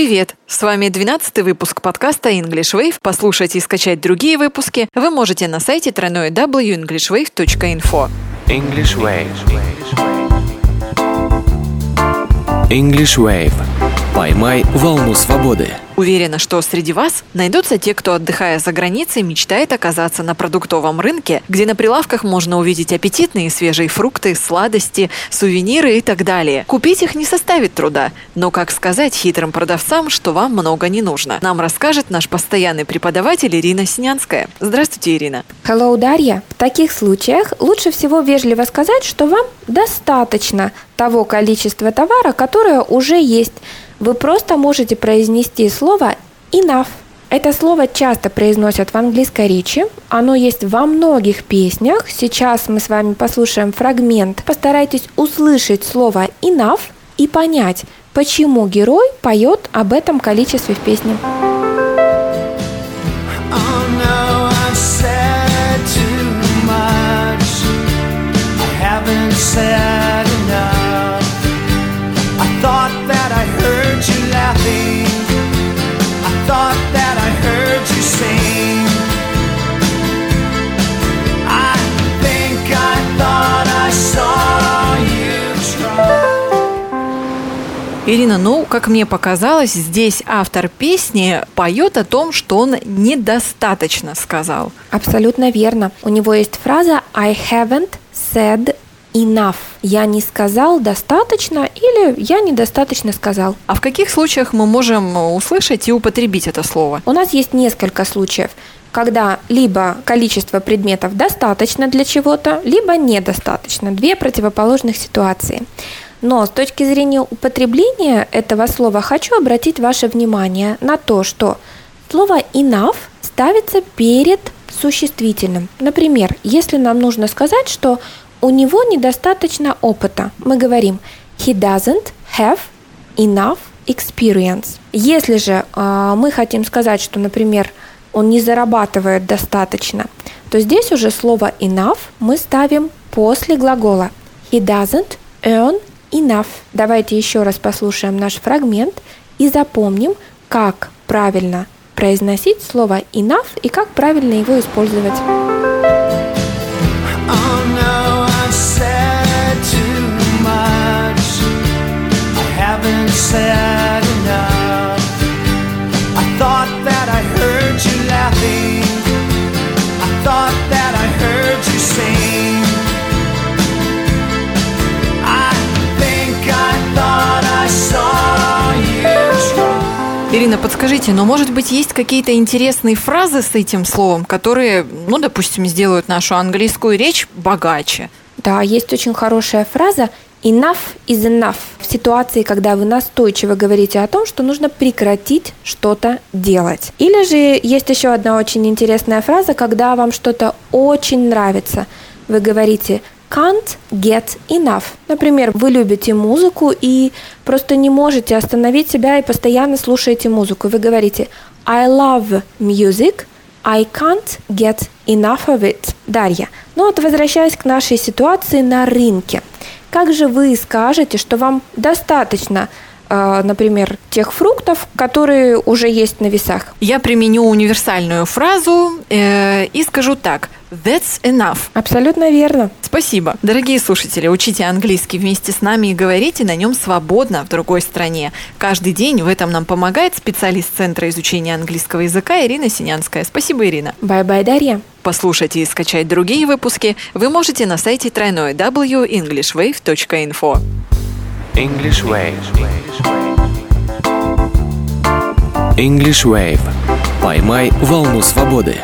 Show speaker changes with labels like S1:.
S1: Привет! С вами 12 выпуск подкаста English Wave. Послушать и скачать другие выпуски вы можете на сайте www.englishwave.info.
S2: English Wave. English Wave. Поймай волну свободы.
S1: Уверена, что среди вас найдутся те, кто, отдыхая за границей, мечтает оказаться на продуктовом рынке, где на прилавках можно увидеть аппетитные свежие фрукты, сладости, сувениры и так далее. Купить их не составит труда, но как сказать хитрым продавцам, что вам много не нужно? Нам расскажет наш постоянный преподаватель Ирина Синянская. Здравствуйте, Ирина.
S3: Hello, Дарья. В таких случаях лучше всего вежливо сказать, что вам достаточно того количества товара, которое уже есть. Вы просто можете произнести слово enough. Это слово часто произносят в английской речи. Оно есть во многих песнях. Сейчас мы с вами послушаем фрагмент. Постарайтесь услышать слово enough и понять, почему герой поет об этом количестве в песне.
S4: That I heard you laughing. I thought that I heard you sing. I think I thought I saw you try.
S1: Ирина, ну, как мне показалось, здесь автор песни поет о том, что он недостаточно сказал.
S3: Абсолютно верно. У него есть фраза I haven't said enough. Я не сказал достаточно или я недостаточно сказал.
S1: А в каких случаях мы можем услышать и употребить это слово?
S3: У нас есть несколько случаев, когда либо количество предметов достаточно для чего-то, либо недостаточно. Две противоположных ситуации. Но с точки зрения употребления этого слова хочу обратить ваше внимание на то, что слово enough ставится перед существительным. Например, если нам нужно сказать, что у него недостаточно опыта, мы говорим he doesn't have enough experience. Если же э, мы хотим сказать, что, например, он не зарабатывает достаточно, то здесь уже слово enough мы ставим после глагола. He doesn't earn enough. Давайте еще раз послушаем наш фрагмент и запомним, как правильно произносить слово enough и как правильно его использовать.
S4: Haven't said enough. I thought that I heard you laughing. I thought that I heard you sing. I think I thought I saw you try.
S1: Ирина, подскажите, но может быть есть какие-то интересные фразы с этим словом, которые, ну, допустим, сделают нашу английскую речь богаче?
S3: Да, есть очень хорошая фраза Enough is enough в ситуации, когда вы настойчиво говорите о том, что нужно прекратить что-то делать. Или же есть еще одна очень интересная фраза, когда вам что-то очень нравится. Вы говорите can't get enough. Например, вы любите музыку и просто не можете остановить себя и постоянно слушаете музыку. Вы говорите I love music, I can't get enough of it. Дарья. Ну вот возвращаясь к нашей ситуации на рынке. Как же вы скажете, что вам достаточно, э, например, тех фруктов, которые уже есть на весах?
S1: Я применю универсальную фразу э, и скажу так. That's enough.
S3: Абсолютно верно.
S1: Спасибо. Дорогие слушатели, учите английский вместе с нами и говорите на нем свободно в другой стране. Каждый день в этом нам помогает специалист Центра изучения английского языка Ирина Синянская. Спасибо, Ирина.
S3: Bye-bye, Дарья.
S1: Послушать и скачать другие выпуски вы можете на сайте тройной www.englishwave.info.
S2: English Wave. English Wave. Поймай волну свободы.